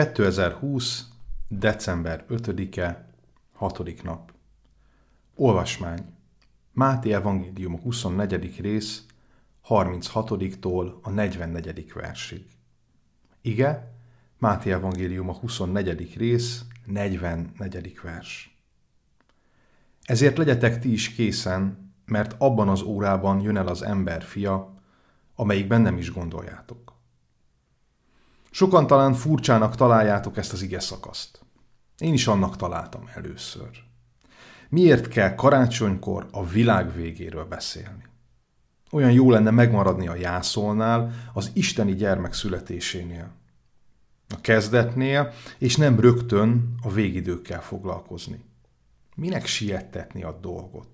2020. december 5-e, 6. nap. Olvasmány. Máté Evangélium 24. rész, 36-tól a 44. versig. Ige, Máté Evangélium a 24. rész, 44. vers. Ezért legyetek ti is készen, mert abban az órában jön el az ember fia, amelyikben nem is gondoljátok. Sokan talán furcsának találjátok ezt az ige szakaszt. Én is annak találtam először. Miért kell karácsonykor a világ végéről beszélni? Olyan jó lenne megmaradni a jászolnál, az isteni gyermek születésénél. A kezdetnél, és nem rögtön a végidőkkel foglalkozni. Minek siettetni a dolgot?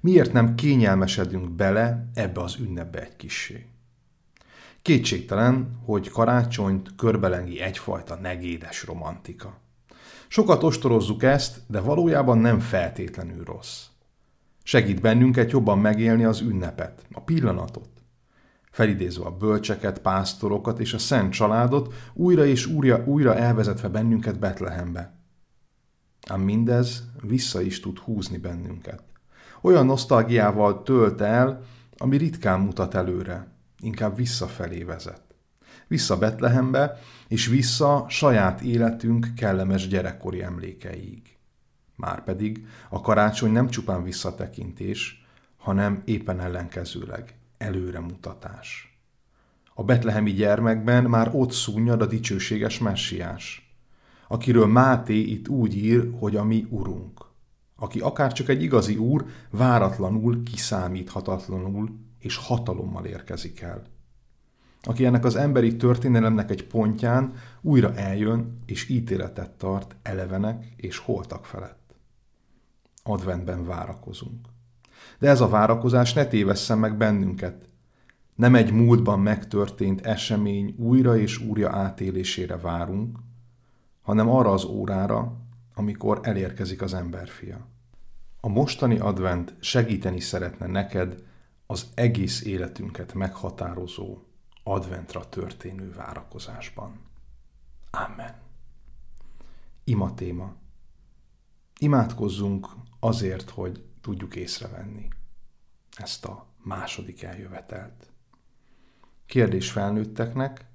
Miért nem kényelmesedünk bele ebbe az ünnepbe egy kissé? Kétségtelen, hogy karácsonyt körbelengi egyfajta negédes romantika. Sokat ostorozzuk ezt, de valójában nem feltétlenül rossz. Segít bennünket jobban megélni az ünnepet, a pillanatot. Felidézve a bölcseket, pásztorokat és a szent családot, újra és újra, újra elvezetve bennünket Betlehembe. Ám mindez vissza is tud húzni bennünket. Olyan nosztalgiával tölt el, ami ritkán mutat előre, inkább visszafelé vezet. Vissza Betlehembe, és vissza saját életünk kellemes gyerekkori emlékeig. Márpedig a karácsony nem csupán visszatekintés, hanem éppen ellenkezőleg előremutatás. A betlehemi gyermekben már ott szúnyad a dicsőséges messiás, akiről Máté itt úgy ír, hogy a mi urunk, aki akár csak egy igazi úr, váratlanul, kiszámíthatatlanul és hatalommal érkezik el. Aki ennek az emberi történelemnek egy pontján újra eljön és ítéletet tart elevenek és holtak felett. Adventben várakozunk. De ez a várakozás ne tévesszen meg bennünket. Nem egy múltban megtörtént esemény újra és újra átélésére várunk, hanem arra az órára, amikor elérkezik az emberfia. A mostani advent segíteni szeretne neked az egész életünket meghatározó adventra történő várakozásban. Amen. Ima téma. Imádkozzunk azért, hogy tudjuk észrevenni ezt a második eljövetelt. Kérdés felnőtteknek,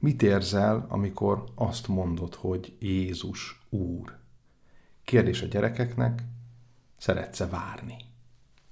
mit érzel, amikor azt mondod, hogy Jézus Úr? Kérdés a gyerekeknek, szeretsz-e várni?